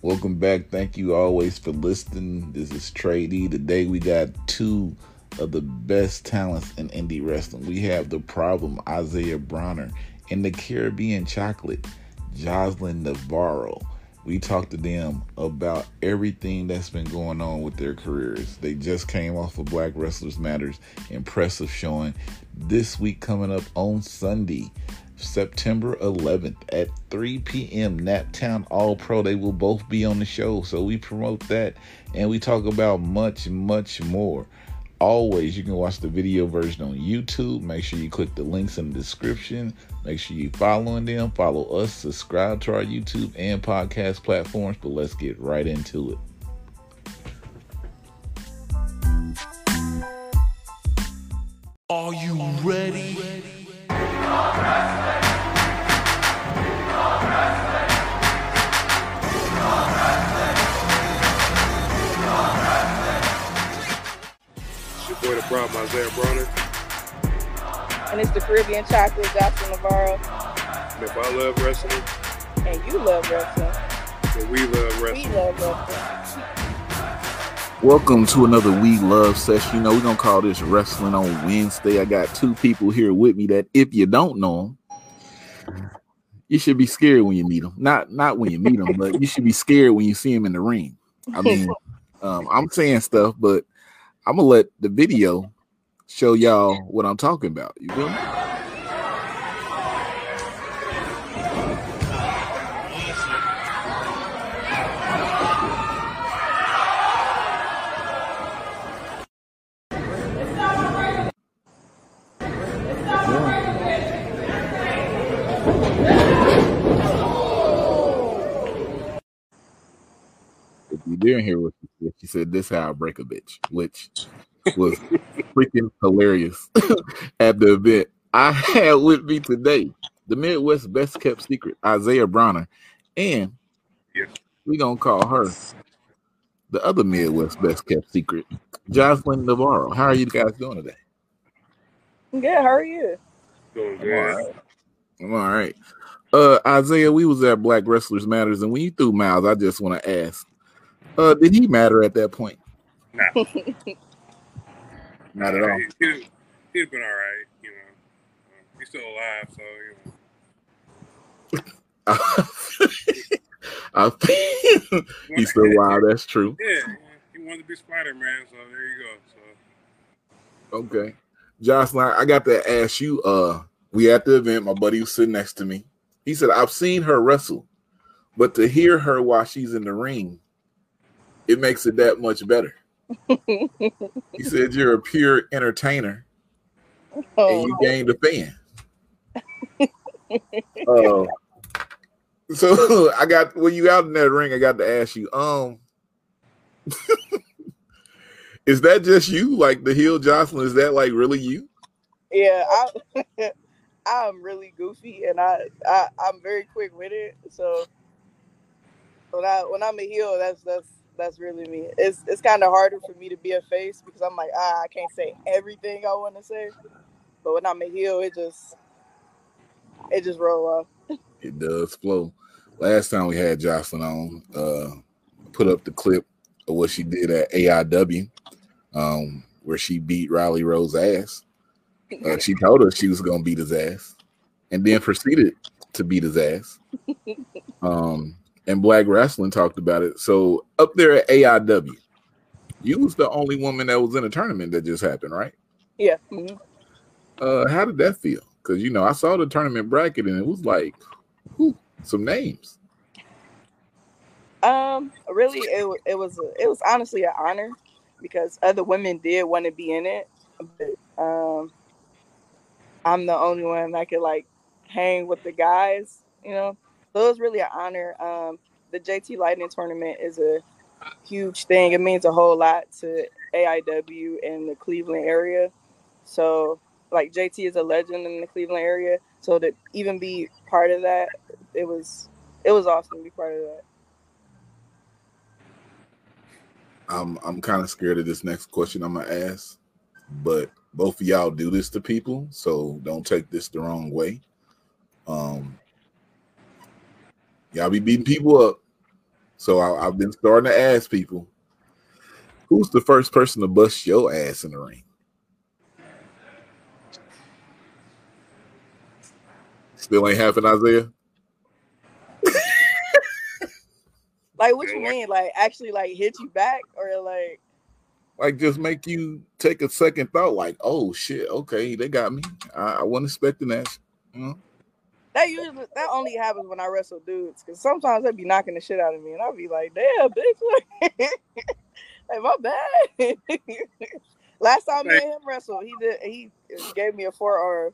Welcome back. Thank you always for listening. This is D. Today we got two of the best talents in indie wrestling. We have the problem Isaiah Bronner and the Caribbean Chocolate, Jocelyn Navarro. We talked to them about everything that's been going on with their careers. They just came off of Black Wrestlers Matters impressive showing this week coming up on Sunday. September 11th at 3 p.m. Naptown All Pro. They will both be on the show. So we promote that and we talk about much, much more. Always, you can watch the video version on YouTube. Make sure you click the links in the description. Make sure you following them. Follow us. Subscribe to our YouTube and podcast platforms. But let's get right into it. Are you ready? It's your boy, the problem, Isaiah Bronner. and it's the Caribbean Chocolate, Jocelyn Navarro, And if I love wrestling, and you love wrestling. then we love We wrestling. love wrestling. Welcome to another We Love session. You know, we're going to call this Wrestling on Wednesday. I got two people here with me that if you don't know them, you should be scared when you meet them. Not not when you meet them, but you should be scared when you see them in the ring. I mean, um, I'm saying stuff, but I'm to let the video show y'all what I'm talking about. You feel me? If you didn't hear what she said, she said, "This how I break a bitch," which was freaking hilarious at the event. I had with me today the Midwest best kept secret, Isaiah Bronner, and Yeah. we gonna call her the other Midwest best kept secret, Jocelyn Navarro. How are you guys doing today? Good, how are you? Doing I'm all good. right. I'm all right. Uh, Isaiah, we was at Black Wrestlers Matters, and when you threw Miles, I just want to ask, uh, did he matter at that point? Nah. Not at all. He, he'd, he'd have been all right, you know. Uh, He's still alive, so, you know. He's still wild. That's true. Yeah, yeah, he wanted to be Spider Man, so there you go. So, Okay, Jocelyn, I got to ask you. Uh, we at the event. My buddy was sitting next to me. He said, "I've seen her wrestle, but to hear her while she's in the ring, it makes it that much better." He said, "You're a pure entertainer, and Oh, you gained a fan." Uh, so I got when you out in that ring, I got to ask you, um, is that just you? Like the heel Jocelyn? Is that like really you? yeah, I, I'm really goofy, and I, I, I'm very quick with it. So when I, when I'm a heel, that's that's that's really me. It's it's kind of harder for me to be a face because I'm like, ah, I can't say everything I want to say. But when I'm a heel, it just, it just roll off. It does flow. Last time we had Jocelyn on, uh, put up the clip of what she did at AIW, um, where she beat Riley Rose ass. Uh, she told us she was gonna beat his ass, and then proceeded to beat his ass. Um, and Black Wrestling talked about it. So up there at AIW, you was the only woman that was in a tournament that just happened, right? Yeah. mhm. Uh, how did that feel? Because you know, I saw the tournament bracket and it was like, whew, some names. Um, really, it it was a, it was honestly an honor because other women did want to be in it, but um, I'm the only one that could like hang with the guys, you know. So it was really an honor. Um, the JT Lightning tournament is a huge thing. It means a whole lot to AIW and the Cleveland area. So like JT is a legend in the Cleveland area. So to even be part of that, it was it was awesome to be part of that. I'm I'm kind of scared of this next question I'm gonna ask, but both of y'all do this to people, so don't take this the wrong way. Um, y'all be beating people up, So I, I've been starting to ask people, who's the first person to bust your ass in the ring? Still ain't happened, Isaiah. Like, what you mean? Like, actually, like hit you back or like? Like, just make you take a second thought. Like, oh shit, okay, they got me. I, I wasn't expecting that. You know? That usually that only happens when I wrestle dudes, because sometimes they be knocking the shit out of me, and I'll be like, "Damn, bitch, like my bad." Last time me and him wrestled, he did he gave me a forearm,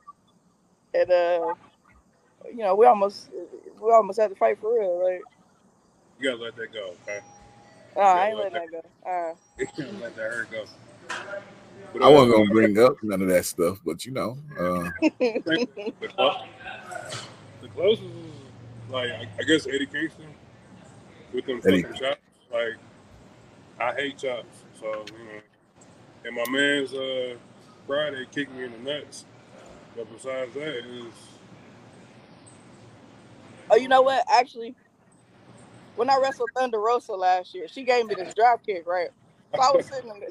and uh, you know, we almost we almost had to fight for real, right? You gotta let that go, okay? No, I ain't letting that go. Uh, You gotta let that hurt go. But, I wasn't gonna bring up none of that stuff, but you know, uh, the, closest is like I, I guess Eddie Kingston with them Eddie. fucking chops. Like I hate chops, so you know. And my man's uh Friday kicked me in the nuts. But besides that, is oh, you know what? Actually, when I wrestled Thunder Rosa last year, she gave me this drop kick, right? So I was sitting in the,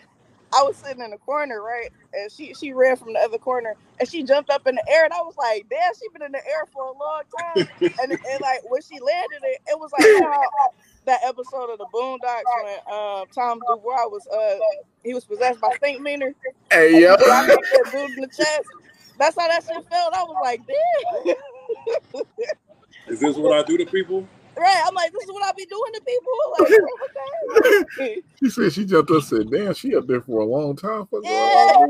I was sitting in the corner, right? And she she ran from the other corner and she jumped up in the air, and I was like, "Damn, she been in the air for a long time." and, and like when she landed it, it was like how that episode of the Boondocks when um, Tom Dubois was uh he was possessed by Stinkmeaner. hey yo, I that dude in the chest. That's how that shit felt. I was like, damn. is this what I do to people? Right. I'm like, this is what I be doing to people. Like, okay. she said she jumped up, and said, "Damn, she up there for a long time." Fuck yeah. I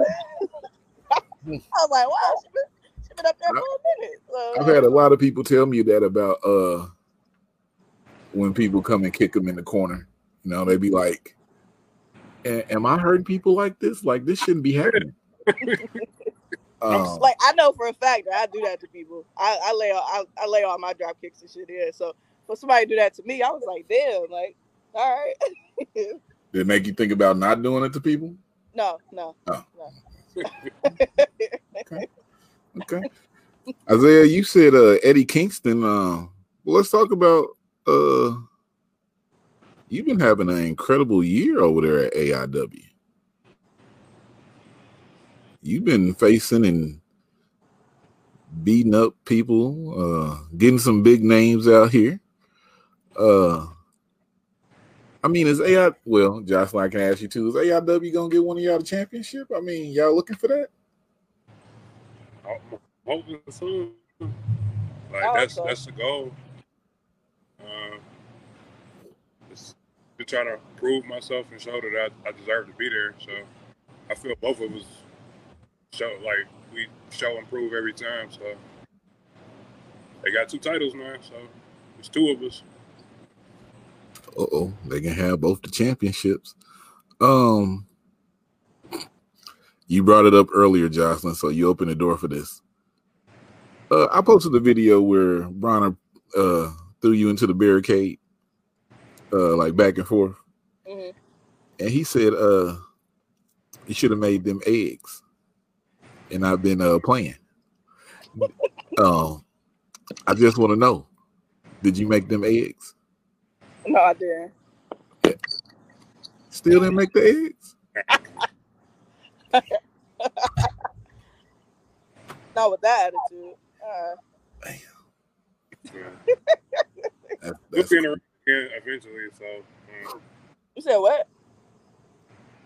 was like, wow, she been, she been up there for a minute. So, I've had a lot of people tell me that about uh when people come and kick them in the corner. You know, they be like, "Am I hurting people like this? Like this shouldn't be happening." um, like I know for a fact that I do that to people. I, I lay all I, I lay all my drop kicks and shit in. So for somebody to do that to me, I was like, damn, like, all right. did it make you think about not doing it to people? no, no. Oh. no. Okay, Okay. Isaiah, you said uh, Eddie Kingston. Uh, well, let's talk about. Uh, you've been having an incredible year over there at AIW. You've been facing and beating up people, uh, getting some big names out here. Uh, I mean, is AI well, Jocelyn, I can ask you too. Is AIW gonna get one of y'all the championship? I mean, y'all looking for that? I'm hoping soon. Like I hope that's so. that's the goal. Um, just to try to prove myself and show that I, I deserve to be there. So I feel both of us show like we show and prove every time. So they got two titles now, so it's two of us. Uh oh, they can have both the championships. Um, you brought it up earlier, Jocelyn, so you opened the door for this. Uh, I posted a video where Bronner uh threw you into the barricade, uh, like back and forth, Mhm. and he said, uh, you should have made them eggs, and I've been uh playing. um, I just want to know, did you make them eggs? No, I didn't. Still didn't make the eggs? Not with that attitude. Uh, Yeah. That's, We'll that's be in the ring again eventually, so um, you said what?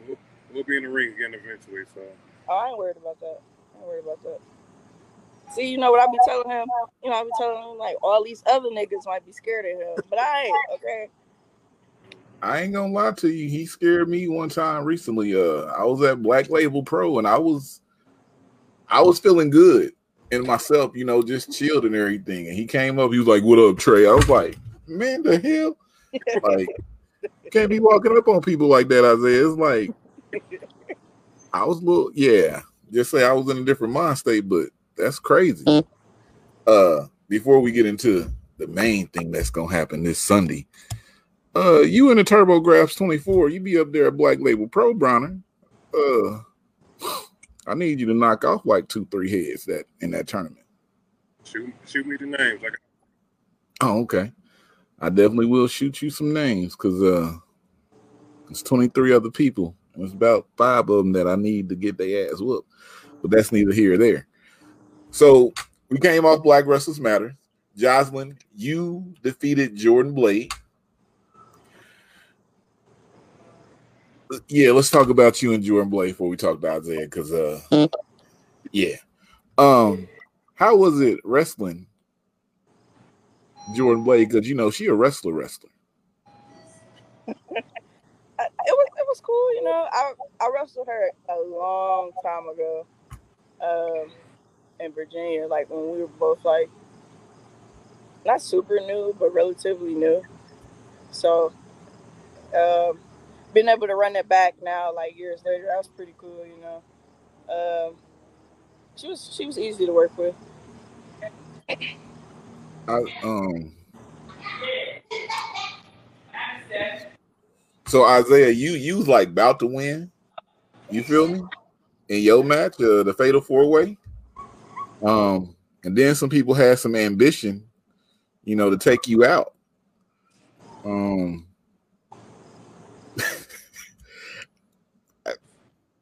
we'll, we'll be in the ring again eventually. So Oh, I ain't worried about that. I ain't worried about that. See, you know what I be telling him? You know, I be telling him like all these other niggas might be scared of him, but I ain't. Okay. I ain't gonna lie to you. He scared me one time recently. Uh, I was at Black Label Pro and I was, I was feeling good in myself, you know, just chilled and everything. And he came up, he was like, "What up, Trey?" I was like, "Man, the hell!" Like, can't be walking up on people like that, Isaiah. It's like, I was a little, yeah. Just say I was in a different mind state, but that's crazy. Uh, before we get into the main thing that's gonna happen this Sunday, uh, you in the Turbo Graps 24, you be up there at Black Label Pro, Bronner. Uh, I need you to knock off like two, three heads that in that tournament. shoot shoot me the names. Like Oh, okay. I definitely will shoot you some names because uh, there's 23 other people. And there's about five of them that I need to get their ass whooped. But that's neither here or there. So we came off Black Wrestlers Matter. Jocelyn, you defeated Jordan Blade. Yeah, let's talk about you and Jordan Blade before we talk about Isaiah, because uh yeah. Um, how was it wrestling Jordan Blade? Because you know she a wrestler, wrestler. It was it was cool, you know. I I wrestled her a long time ago, um, in Virginia, like when we were both like not super new, but relatively new. So, um, being able to run it back now, like years later, that was pretty cool, you know. Um, she was she was easy to work with. I um so Isaiah, you you was like about to win. You feel me? In your match, uh, the fatal four way. Um, and then some people had some ambition, you know, to take you out. Um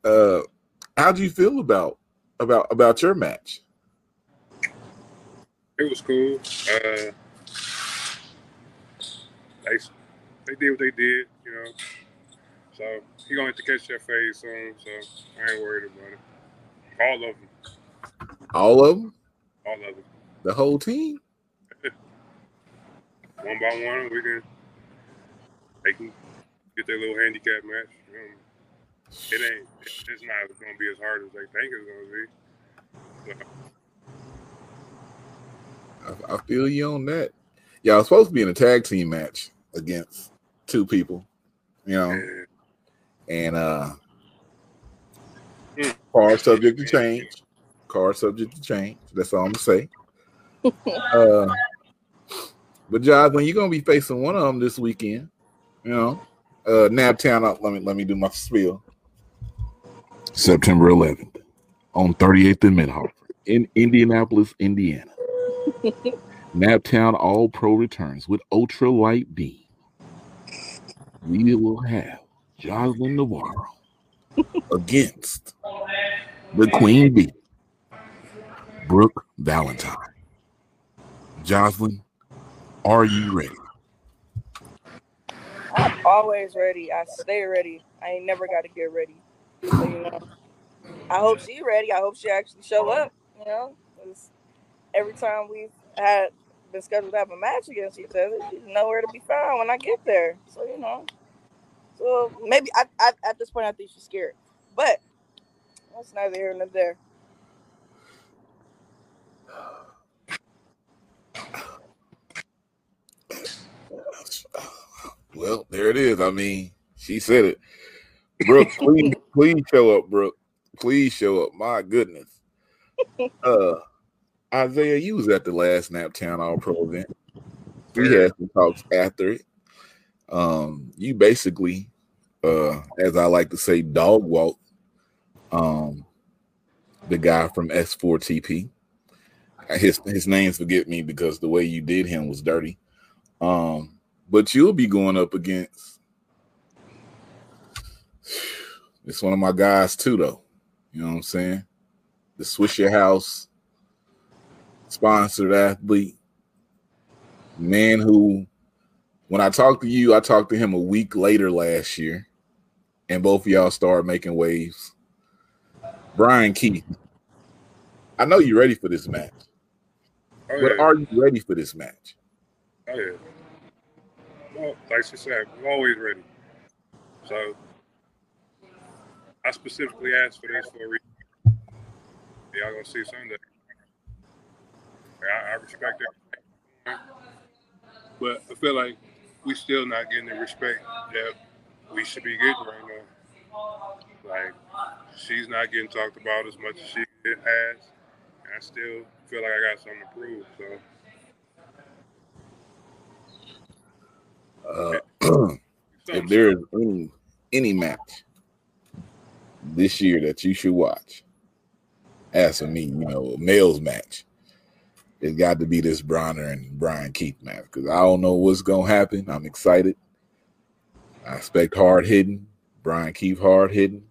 uh how do you feel about about about your match? It was cool. Uh, they they did what they did, you know. So he gonna have to catch that phase soon. So I ain't worried about it. All of them, All of them? all of them, The whole team? one by one. We can they can get their little handicap match. It ain't. It's not gonna be as hard as they think it's gonna be. I, I feel you on that. Y'all was supposed to be in a tag team match against two people, you know, And and uh Hmm. card subject to change. Card subject to change. That's all I'm gonna say. uh but Josh, when you're gonna be facing one of them this weekend, you know, uh Naptown, uh, let me let me do my spiel. September 11th on 38th and Mid in Indianapolis, Indiana. Naptown All Pro returns with Ultra Light Beam. We will have Jocelyn Navarro against the Queen Bee, Brooke Valentine. Jocelyn, are you ready? I'm always ready. I stay ready. I ain't never got to get ready. So, you know, I hope she ready. I hope she actually show up. You know, every time we've had been scheduled to have a match against each other, she's nowhere to be found when I get there. So you know, so maybe I, I at this point I think she's scared, but that's neither here nor there. Well, there it is. I mean, she said it. Brooke, please, please show up, Brooke. Please show up. My goodness. Uh Isaiah, you was at the last Naptown All Pro event. We had some talks after it. Um, you basically, uh, as I like to say, dog walk um the guy from S4TP. His his name's forget me because the way you did him was dirty. Um, but you'll be going up against it's one of my guys too, though. You know what I'm saying? The Swisher House sponsored athlete, man who, when I talked to you, I talked to him a week later last year, and both of y'all started making waves. Brian Keith, I know you're ready for this match, Oh but are you ready for this match? Oh yeah. Well, like she said, I'm always ready. So I specifically asked for this for a reason. Y'all gonna see Sunday. I, I respect it, but I feel like we still not getting the respect that we should be getting right now. Like she's not getting talked about as much as she has, and I still feel like I got something to prove. So. Uh, if there is any any match this year that you should watch, as for me, you know, a males match, it's got to be this Bronner and Brian Keith match because I don't know what's gonna happen. I'm excited. I expect hard hitting. Brian Keith hard hitting.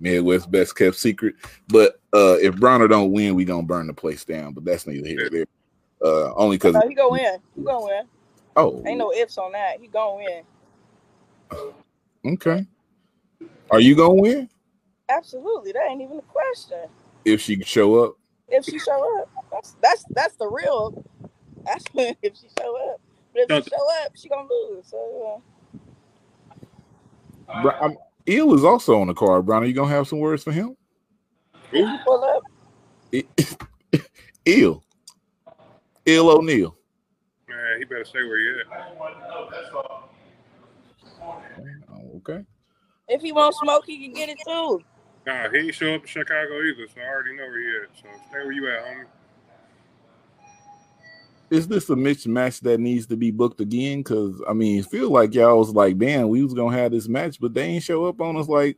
Midwest best kept secret. But uh if Bronner don't win, we gonna burn the place down. But that's neither here nor there. Uh only because No, he go win. He go win. Oh Ain't no ifs on that. He go win. okay. Are you gonna win Absolutely. That ain't even a question. if she show up? If she show up, that's that's that's the real. That's when if she show up. But if Don't- she show up, she gonna lose. So Bro, I'm, Eel is also on the card. Brown, are you gonna have some words for him? Who? pull up. Eel. Eel O'Neal. Man, he better stay where he at. Oh, okay. If he won't smoke, he can get it too. Nah, he ain't show up to Chicago either, so I already know where he at. So stay where you at, homie. Is this a mixed match that needs to be booked again? Because I mean, it feel like y'all was like, damn, we was gonna have this match, but they ain't show up on us like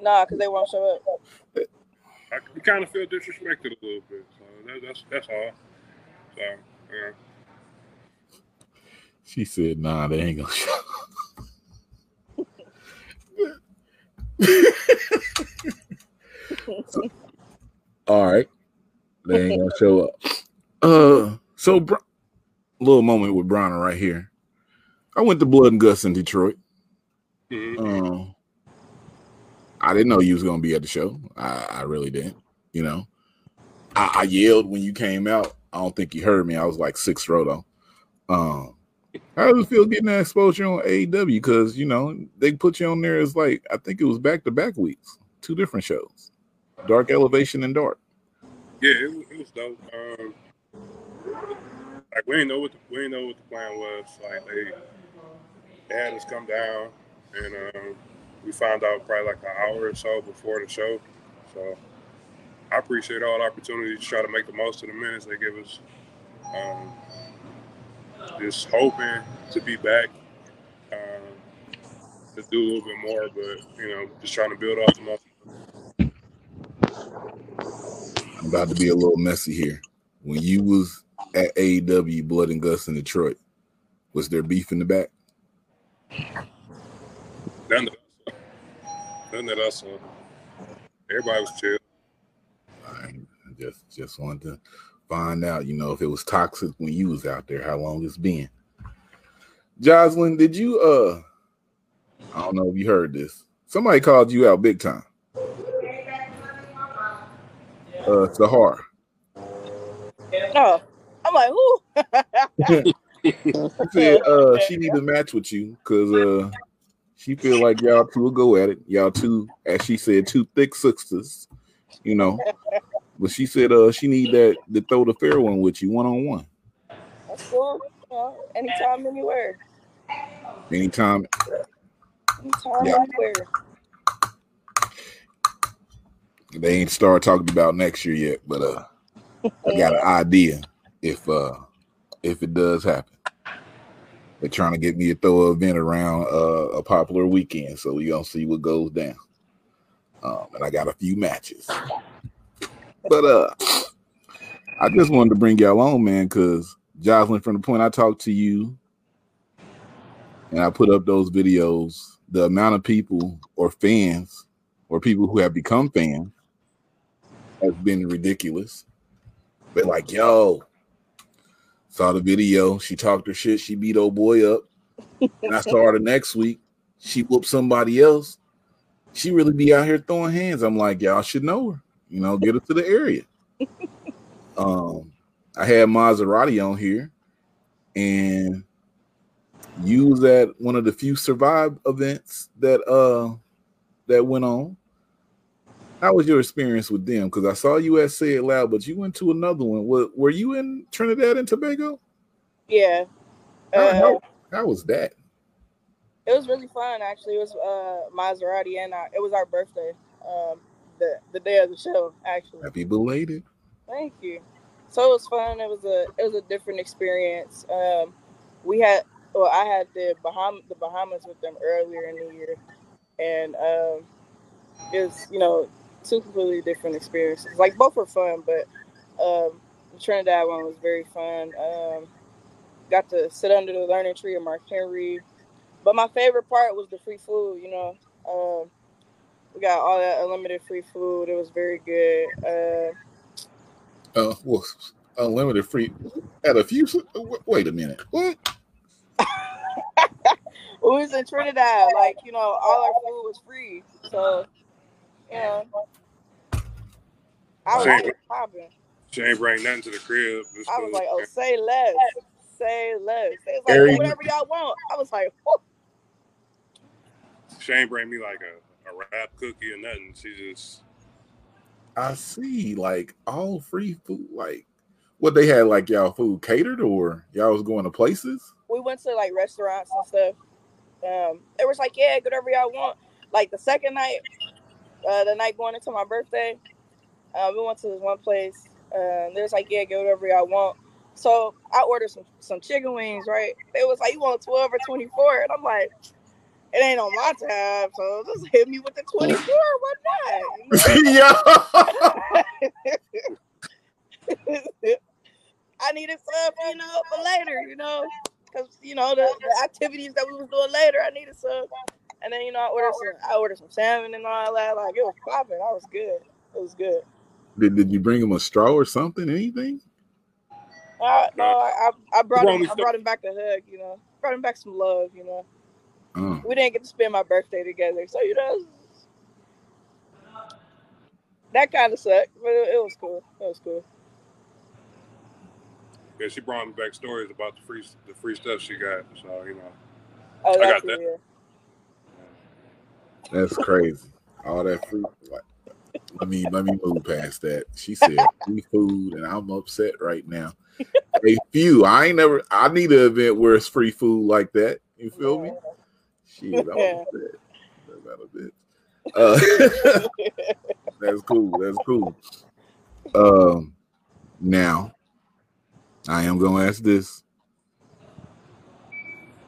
Nah, because they won't show up. I, we kind of feel disrespected a little bit, so that, that's that's all. So, uh, she said, nah, they ain't gonna show. So- all right. They ain't gonna show up. Uh so Br- little moment with Bronner right here. I went to Blood and Guts in Detroit. mhm. Um, I didn't know you was gonna be at the show. I, I really didn't. You know, I, I yelled when you came out. I don't think you heard me. I was like six row though. Um, how does it feel getting that exposure on AEW? Because you know they put you on there as like I think it was back to back weeks, two different shows, Dark Elevation and Dark. yeah, it, was- it was dope. Um, like we didn't know what the, we didn't know what the plan was. Like they, they had us come down, and um, we found out probably like an hour or so before the show. So I appreciate all the opportunities to try to make the most of the minutes they give us. Um, just hoping to be back um, to do a little bit more, but you know, just trying to build off the most. I'm about to be a little messy here. When you was at AEW Blood and Guts in Detroit, was there beef in the back? None that I saw. None that I saw. Everybody was chill. I just just wanted to find out, you know, if it was toxic when you was out there, how long it's been. Jocelyn, did you uh I don't know if you heard this. Somebody called you out big time. Uh Sahar. No. I'm like, who? She said uh she need a match with you because uh she feel like y'all two will go at it. Y'all two, as she said, two thick sisters, you know. But she said uh she need that to throw the fair one with you one on one. That's cool. You know, anytime, anywhere. Anytime Anytime, Yeah. anywhere. they ain't start talking about next year yet, but uh I got an idea if uh if it does happen. They're trying to get me to throw an event around uh, a popular weekend, so we gonna see what goes down. Um, and I got a few matches, but uh, I just wanted to bring y'all on, man, because Jocelyn, from the point I talked to you, and I put up those videos, the amount of people or fans or people who have become fans has been ridiculous. They're like, yo, saw the video. She talked her shit. She beat old boy up. And I saw her the next week. She whooped somebody else. She really be out here throwing hands. I'm like, y'all should know her. You know, get it to the area. um, I had Maserati on here, and you was at one of the few survive events that uh that went on. How was your experience with them? Because I saw you at Say It Loud, but you went to another one. Were, were you in Trinidad and Tobago? Yeah. How, Uh, how, how was that? it was really fun actually. It was uh Maserati and our, it was our birthday. Um the the day of the show actually. Happy belated. Thank you. So it was fun. It was a it was a different experience. Um we had well I had the Baham the Bahamas with them earlier in the year and um it was, you know, two completely different experiences. Like both were fun, but um the Trinidad one was very fun. Um, got to sit under the learning tree of Mark Henry. But my favorite part was the free food. You know, um, we got all that unlimited free food. It was very good. Uh, Uh, well, unlimited free at a few. Wait a minute. What? we was in Trinidad, like you know, all our food was free. So, you know, I was Same. popping. She ain't bring nothing to the crib. It's I was cool. like, oh, say less, say less. They was like, Very- whatever y'all want. I was like, "Whew." She ain't bring me like a, a wrap cookie or nothing. She just I see. Like all free food. Like what they had. Like y'all food catered, or y'all was going to places. we went to like restaurants and stuff. Um, it was like, yeah, get whatever y'all want. Like the second night, uh, the night going into my birthday, uh, we went to this one place. Um, they was like, yeah, get whatever y'all want. So I ordered some some chicken wings, right? They was like, you want twelve or twenty four, and I'm like, it ain't on my tab, so just hit me with the twenty four. Why not? yeah. I needed some, you know, for later, you know, because you know the, the activities that we was doing later, I needed some. And then you know I ordered some, I ordered some salmon and all that. Like it was popping. I was good. It was good. Did, did you bring him a straw or something? Anything? Uh, no, I, I I brought him. I brought him back a hug. You know, brought him back some love. You know, Oh. we didn't get to spend my birthday together, so you know, that kind of sucked, but it, it was cool. It was cool. yeah, she brought me back stories about the free the free stuff she got. So you know, Oh, I got that. yeah. That's crazy. All that food. Like, let me let me move past that. She said free food, and I'm upset right now. A few. I ain't never. I need an event where it's free food like that. You feel me? Shit, I'm Yeah. upset about a bit. Uh, that's cool. That's cool. Um, now I am gonna ask this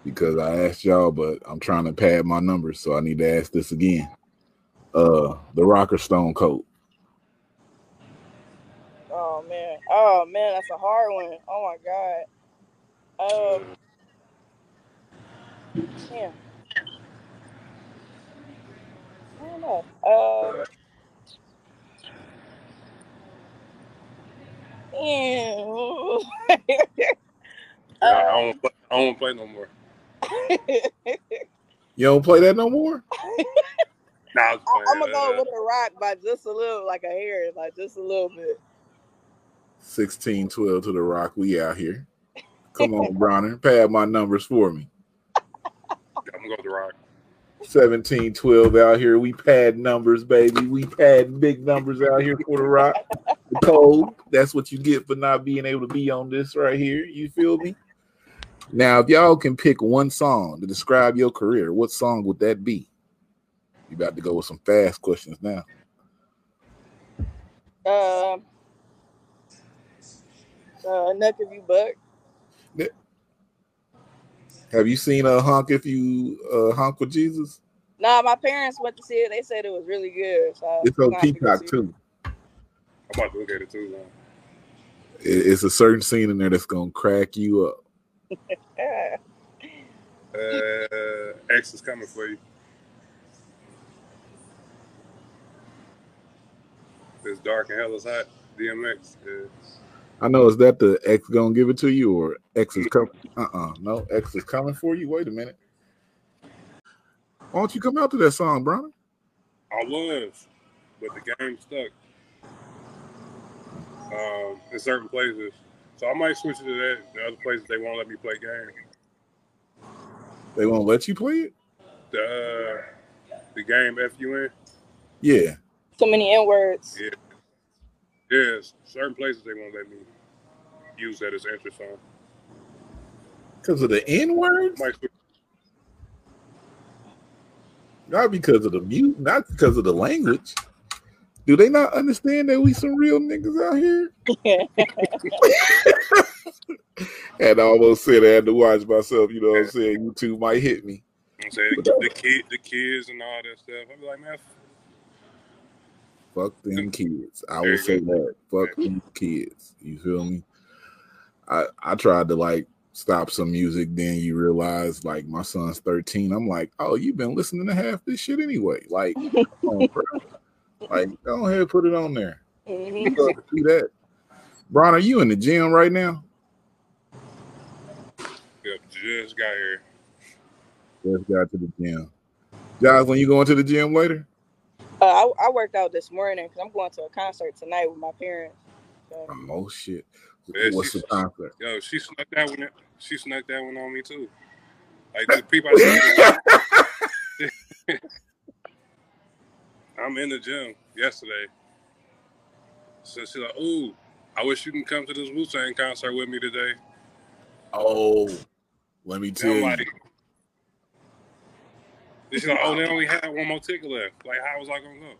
because I asked y'all, but I'm trying to pad my numbers, so I need to ask this again. Uh, the Rocker Stone Cold. Oh man. Oh man, that's a hard one. Oh my god. Um damn. I don't know. Uh damn. I, I don't play, I don't play no more. You don't play that no more? Nah, I was I, playing. I'm gonna go uh, with the rock by just a little, like a hair, like just a little bit. 16 12 to the Rock. We out here. Come on, Bronner. Pad my numbers for me. I'm gonna go with the rock. 17 12 out here. We pad numbers, baby. We pad big numbers out here for the rock. The cold. That's what you get for not being able to be on this right here. You feel me? Now, if y'all can pick one song to describe your career, what song would that be? You about to go with some fast questions now. Um uh Knuck if you buck. Have you seen a honk if you uh honk with Jesus? Nah, my parents went to see it. They said it was really good. So It's I'm on gonna have to go Peacock too. I'm about to look at it too. Man. It- It's a certain scene in there that's gonna crack you up. Uh, X is coming for you. It's dark and hell is hot. DMX. Yeah. I know. Is that the X gonna give it to you, or X is coming? Uh uh No, X is coming for you. Wait a minute. Why don't you come out to that song, Bronner? I was, but the game stuck. Um, in certain places, so I might switch it to that. The other places they won't let me play game. They won't let you play it. The uh, the game FUN. Yeah. So many N words. Yeah. Yes, certain places they won't let me use that as entry song. Because of the N words? Not because of the mute, not because of the language. Do they not understand that we some real niggas out here? and I almost said I had to watch myself, you know what I'm saying? You two might hit me. I'm saying the, the kid, the kids, and all that stuff. I'm like, man, Fuck them kids. I will say that. Fuck them kids. You feel me? I I tried to like stop some music, then you realize like my son's 13. I'm like, oh, you've been listening to half this shit anyway. Like, on, like go ahead, put it on there. Mhm. Love that. Brian, are you in the gym right now? Yep, just got here. Just got to the gym. Guys, when you going to the gym later? Uh, I, I worked out this morning because I'm going to a concert tonight with my parents. So, Oh shit. Yeah, What's the concert? Yo, she snuck that one. She snuck that one on me too. Like the people. I I'm in the gym yesterday. So she's like, "Ooh, I wish you can come to this Wu Tang concert with me today." Oh, let me tell I'm you. like, and she's like, "Oh, they only had one more ticket left. Like, how was I gonna go?"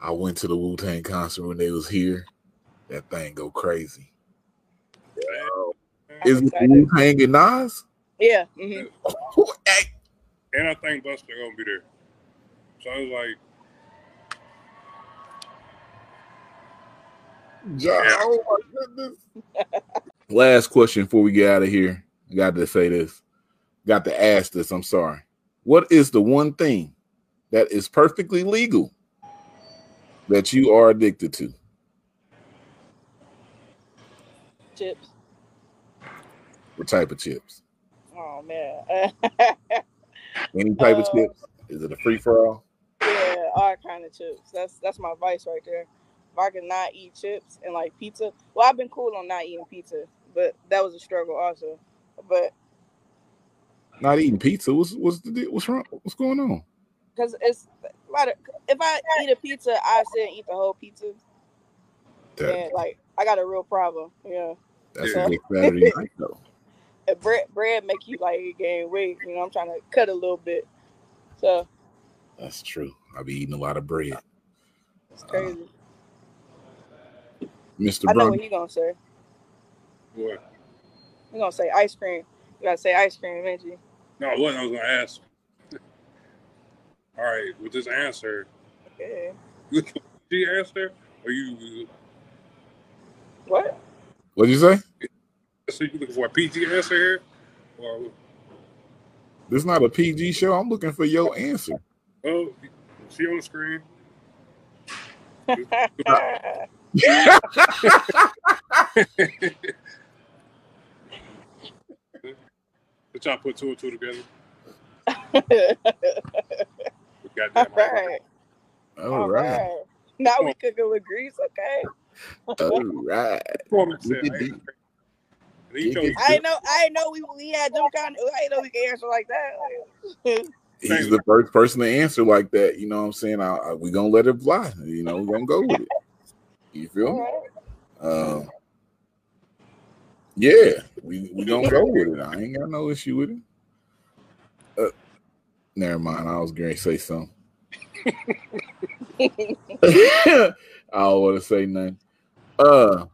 I went to the Wu Tang concert when they was here. That thing go crazy. I'm Is it excited. Wu Tang and Nas? Yeah. hmm And I think Busta gonna be there. So I was like, John, oh my goodness. Last question before we get out of here. I got to say this. Got to ask this. I'm sorry. What is the one thing that is perfectly legal that you are addicted to? Chips. What type of chips? Oh man. Any type of Uh, chips? Is it a free for all? yeah, all kind of chips. That's that's my vice right there. If I can not eat chips and like pizza, well, I've been cool on not eating pizza, but that was a struggle also. But Not eating pizza. What's what's the deal? What's wrong? What's going on? because it's a lot of if I eat a pizza, I sit and eat the whole pizza, That, and like I got a real problem. Yeah, that's Yeah. a good Saturday night though. Uh, bread bread make you like gain weight. You know, I'm trying to cut a little bit, so That's true. I be eating a lot of bread. it's uh, crazy. Mr. I know Brown, what he gonna say. "What?" He gonna say ice cream. You gotta say ice cream, Benji. No, it wasn't. I was gonna ask. All right, with this answer, Yeah. she answer or you? What? what'd you say? So you looking for a PG answer here, or This is not a PG show. I'm looking for your answer. oh, she on the screen? Did y'all put two and two together? Goddamn, All right. All right. Now we cooking with grease, okay? All right. Said, at hey, this. and you know, Look I know I know we, we had them kind of I know we can answer like that. He's the first person to answer like that. You know what I'm saying? I, I, we gonna let it fly. You know, we're gonna go with it. You feel All me? right. Um, yeah, we we gonna go with it. I ain't got no issue with it. Uh, never mind. I was going to say something. I don't want to say nothing. Uh,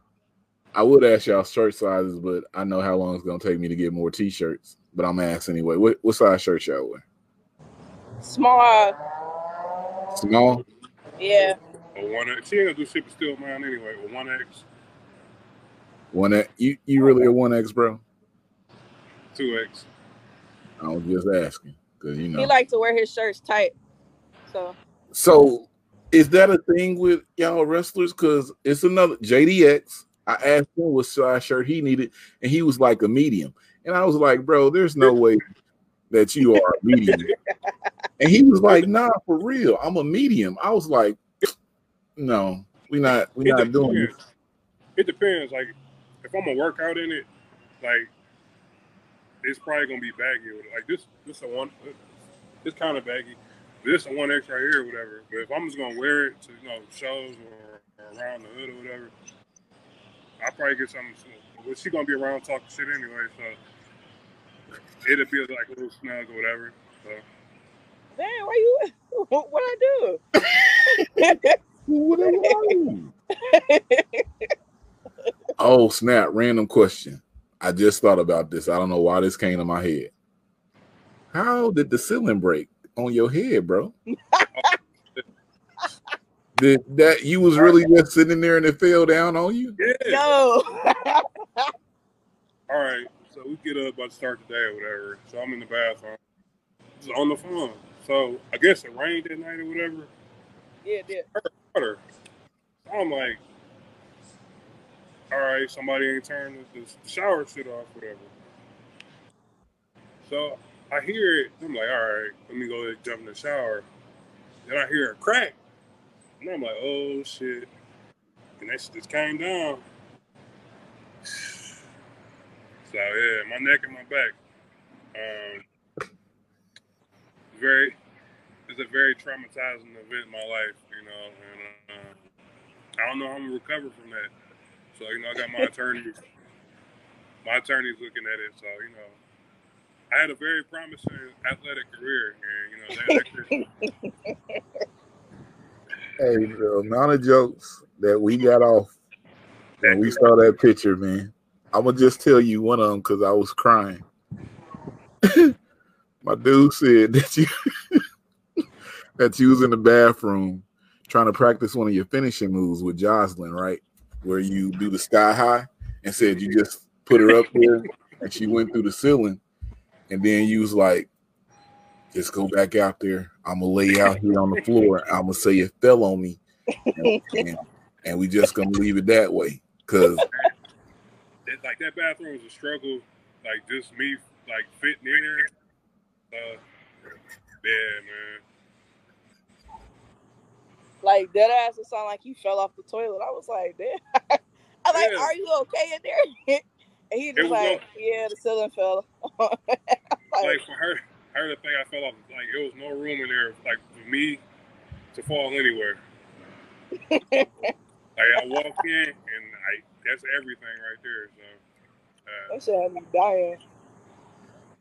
I would ask y'all shirt sizes, but I know how long it's gonna take me to get more t-shirts. But I'm gonna ask anyway. What what size shirt y'all wear? Small. Small. Yeah. or one X. She ain't gonna do shit but still mine anyway. Or one X, One X. You you really a one X, bro? two X. I was just asking because you know. He like to wear his shirts tight. So So is that a thing with y'all wrestlers? Because it's another JDX. I asked him what size shirt he needed, and he was like a medium. And I was like, bro, there's no way that you are a medium. and he was like, nah, for real, I'm a medium. I was like, no, we not we It not doing depends. this. It depends. Like if I'm gonna work out in it, like it's probably gonna be baggy. Like this, this a one. It's kind of baggy. This a one X right here, or whatever. But if I'm just gonna wear it to you know shows or, or around the hood or whatever, I'll probably get something. Well, she gonna be around talking shit anyway, so it'll be like a little snug or whatever. So damn, why you what I do? What are you? oh snap! Random question. I just thought about this. I don't know why this came to my head. How did the ceiling break on your head, bro? did Did that you was really just sitting there and it fell down on you? Yeah. Yo. All right. So we get up about to start the day or whatever. So I'm in the bathroom. Just on the phone. So I guess it rained that night or whatever. yeah, it did. Water. So I'm like, all right, somebody ain't turned the, shower shit off, whatever. So I hear it. I'm like, all right, let me go jump in the shower. Then I hear a crack. And I'm like, oh shit. And that shit just came down. So yeah, my neck and my back. Um, very, it's a very traumatizing event in my life, you know, and uh, I don't know how I'm gonna recover from that. So you know, I got my attorneys, my attorneys looking at it. So you know, I had a very promising athletic career, and you know, that, that Hey, the amount of jokes that we got off when we saw that picture, man. I'm gonna just tell you one of them because I was crying. My dude said that you that you was in the bathroom trying to practice one of your finishing moves with Jocelyn, right? Where you do the sky high and said you just put her up there and she went through the ceiling, and then you was like, just go back out there. I'm gonna lay out here on the floor. I'm gonna say it fell on me, and, and- we just gonna leave it that way. Cause like that bathroom was a struggle. Like just me, like fitting in. Uh, yeah, man. Like dead ass, it sounded like he fell off the toilet. I was like, damn. I was like, Yeah. are you okay in there? and he just was like, yeah, the ceiling fell. like, Like for her, her to think I fell off. Like it was no room in there, like for me to fall anywhere. like I walk in, and I that's everything right there. So uh, that shit had me dying.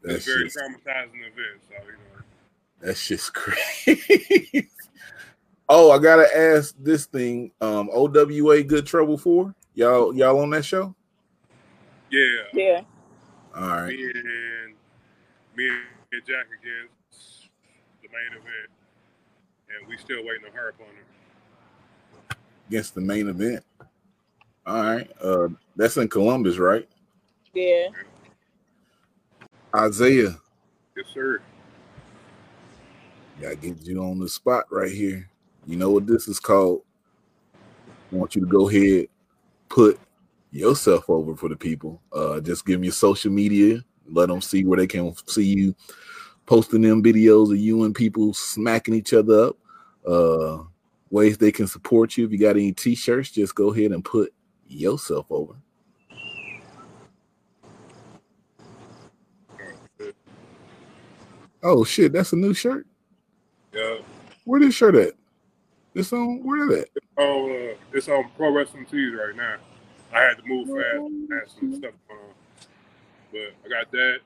That's a very shit's, traumatizing event. So you know, that's just crazy. Oh, I gotta ask this thing. Um, OWA Good Trouble for Y'all, y'all on that show? yeah. Yeah. All right. Me and me and Jack against the main event, and we still waiting on her opponent. Against the main event. All right. Uh, that's in Columbus, right? Yeah. Isaiah, Yes, sir. gotta get you on the spot right here. You know what this is called? I want you to go ahead, put yourself over for the people. Uh, just give them your social media, let them see where they can see you posting them videos of you and people smacking each other up. Uh, ways they can support you. If you got any t-shirts, just go ahead and put yourself over. Oh shit, that's a new shirt. Yeah. Where this shirt at? This on where that? Oh, uh, it's on Pro Wrestling Tees right now. I had to move fast, I had some stuff going on, but I got that,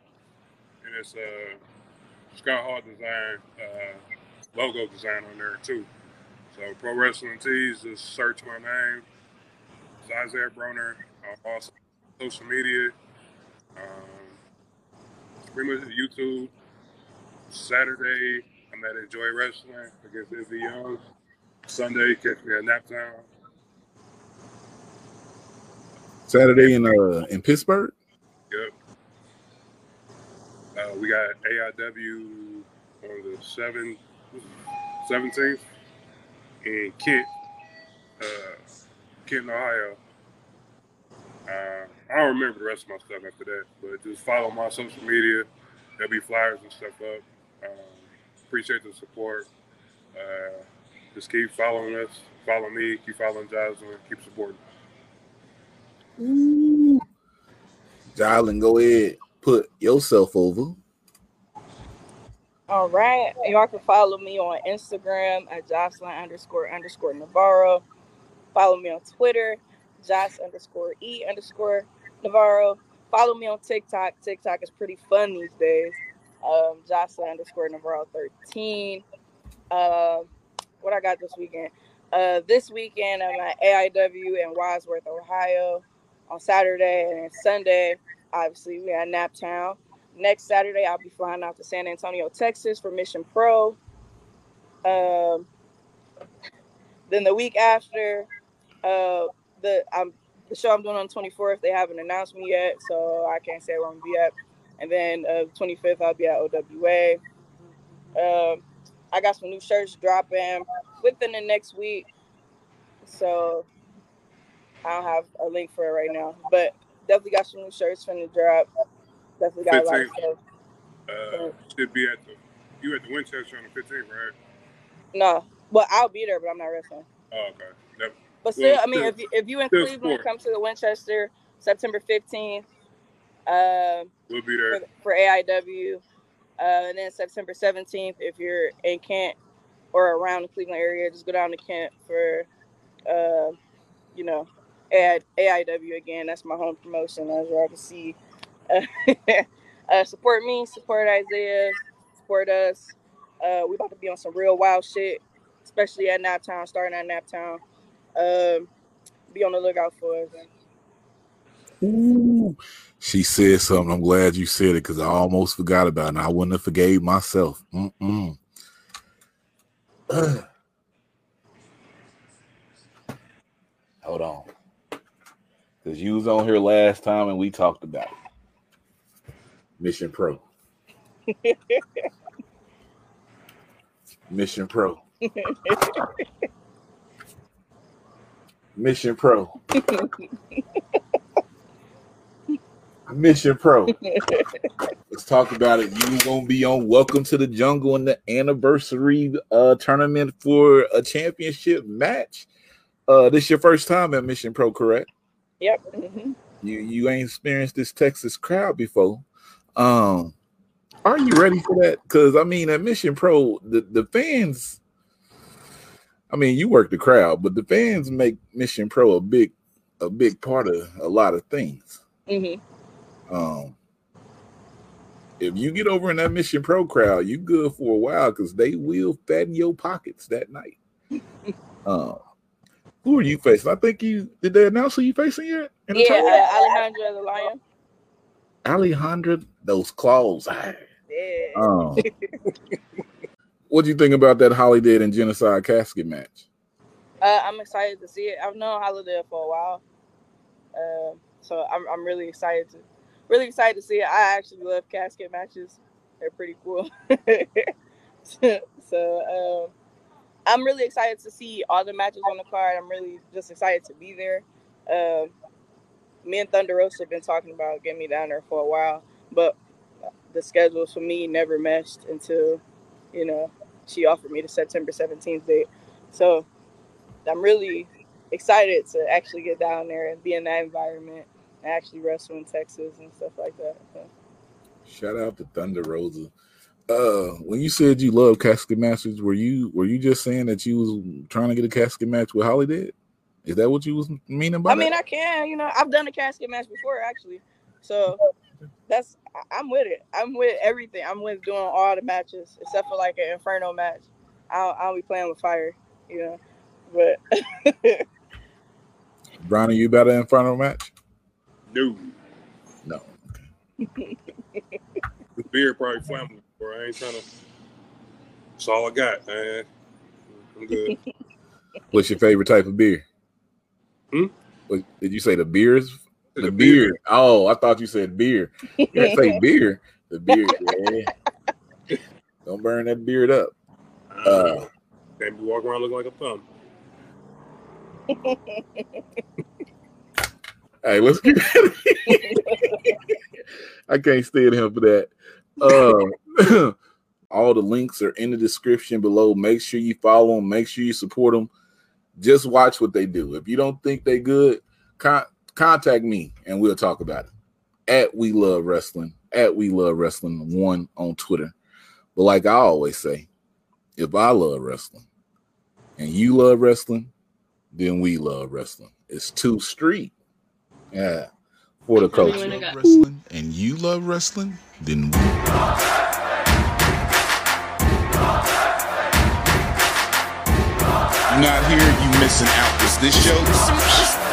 and it's uh Scott Hall design uh, logo design on there too. So Pro Wrestling Tees, just search my name. It's Isaiah Broner on all social media. Um, pretty much YouTube. Saturday, I'm at Enjoy Wrestling against Izzy Young. Sunday, catch me at Naptown. Saturday in uh in Pittsburgh. Yep. Uh, we got AIW on the 7th, 17th in Kent, uh, Kent, Ohio. Uh, I don't remember the rest of my stuff after that, but just follow my social media. There'll be flyers and stuff up. Um, appreciate the support. Uh, just keep following us, follow me, keep following Jocelyn, keep supporting. Ooh. Jalen, go ahead, put yourself over. All right. Y'all can follow me on Instagram at Jocelyn underscore underscore Navarro. Follow me on Twitter, Josh underscore E underscore Navarro. Follow me on TikTok. TikTok is pretty fun these days. Um, Jocelyn underscore Navarro 13. Um, what I got this weekend? Uh, this weekend I'm at AIW in Wadsworth, Ohio on Saturday and Sunday. Obviously, we at Naptown. Next Saturday, I'll be flying out to San Antonio, Texas for Mission Pro. Um, then the week after, uh, the I'm the show I'm doing on the 24th. They haven't announced me yet, so I can't say where I'm gonna be at. And then uh, 25th, I'll be at OWA. Um, I got some new shirts dropping within the next week, so I don't have a link for it right now, but definitely got some new shirts from the drop. Definitely got a lot of stuff. Uh, should be at the you at the Winchester on the 15th, right? No, well, I'll be there, but I'm not wrestling. Oh, okay. That, But still, Well, I mean, still- if you, if you in Cleveland, sport. come to the Winchester September 15th um, we'll be for, there. for AIW. Uh, and then September 17th, if you're in Kent or around the Cleveland area, just go down to Kent for, uh, you know, AI, AIW again. That's my home promotion, as y'all can see. uh, support me, support Isaiah, support us. Uh, we about to be on some real wild shit, especially at Naptown, starting at Naptown. Um, be on the lookout for us. Ooh, she said something. I'm glad you said it because I almost forgot about it. And I wouldn't have forgave myself. Mm-mm. Hold on. Because you was on here last time and we talked about it. Mission Pro. Mission Pro. Mission Pro. Mission Pro. Let's talk about it. You gonna be on Welcome to the Jungle in the anniversary uh tournament for a championship match. Uh this your first time at Mission Pro, correct? Yep. hmm You you ain't experienced this Texas crowd before. Um are you ready for that? Because I mean at Mission Pro, the, the fans I mean you work the crowd, but the fans make Mission Pro a big a big part of a lot of things. hmm Um, if you get over in that Mission Pro crowd, you good for a while because they will fatten your pockets that night. um, who are you facing? I think you did they announce who you facing yet? Yeah, uh, Alejandro the Lion. Alejandra, those claws. ah. Yeah. Um, what do you think about that Holly Holiday and Genocide casket match? Uh, I'm excited to see it. I've known Holly Holiday for a while, uh, so I'm I'm really excited to really excited to see it. I actually love casket matches; they're pretty cool. so um, I'm really excited to see all the matches on the card. I'm really just excited to be there. Um, me and Thunder Rosa have been talking about getting me down there for a while, but the schedules for me never meshed until you know she offered me the September 17th date. So I'm really excited to actually get down there and be in that environment actually wrestle in Texas and stuff like that. So, Shout out to Thunder Rosa. Uh, when you said you love casket matches, were you were you just saying that you was trying to get a casket match with Holly? Did Is that what you was meaning by I mean. I can, you know, I've done a casket match before actually. So that's I'm with it. I'm with everything. I'm with doing all the matches except for like an Inferno match. I'll I'll be playing with fire, you know. But Brian, are you about an Inferno match? No, No. the beer probably flammable. Bro, I ain't trying to. That's all I got, man. I'm good. What's your favorite type of beer? Hmm? What, did you say the beers? The, beer. Oh, I thought you said beer. You didn't say beer. The beer. Yeah. Don't burn that beard up. Uh, Can't be walking around looking like a thumb. Hey, let's get. I can't stand him for that. Uh, all the links are in the description below. Make sure you follow them. Make sure you support them. Just watch what they do. If you don't think they good, con- contact me and we'll talk about it. At We Love Wrestling. At We Love Wrestling one on Twitter. But like I always say, if I love wrestling and you love wrestling, then we love wrestling. It's two street. Yeah. For the If you love wrestling and you love wrestling, then we. You're not here, you missing out. Is this show?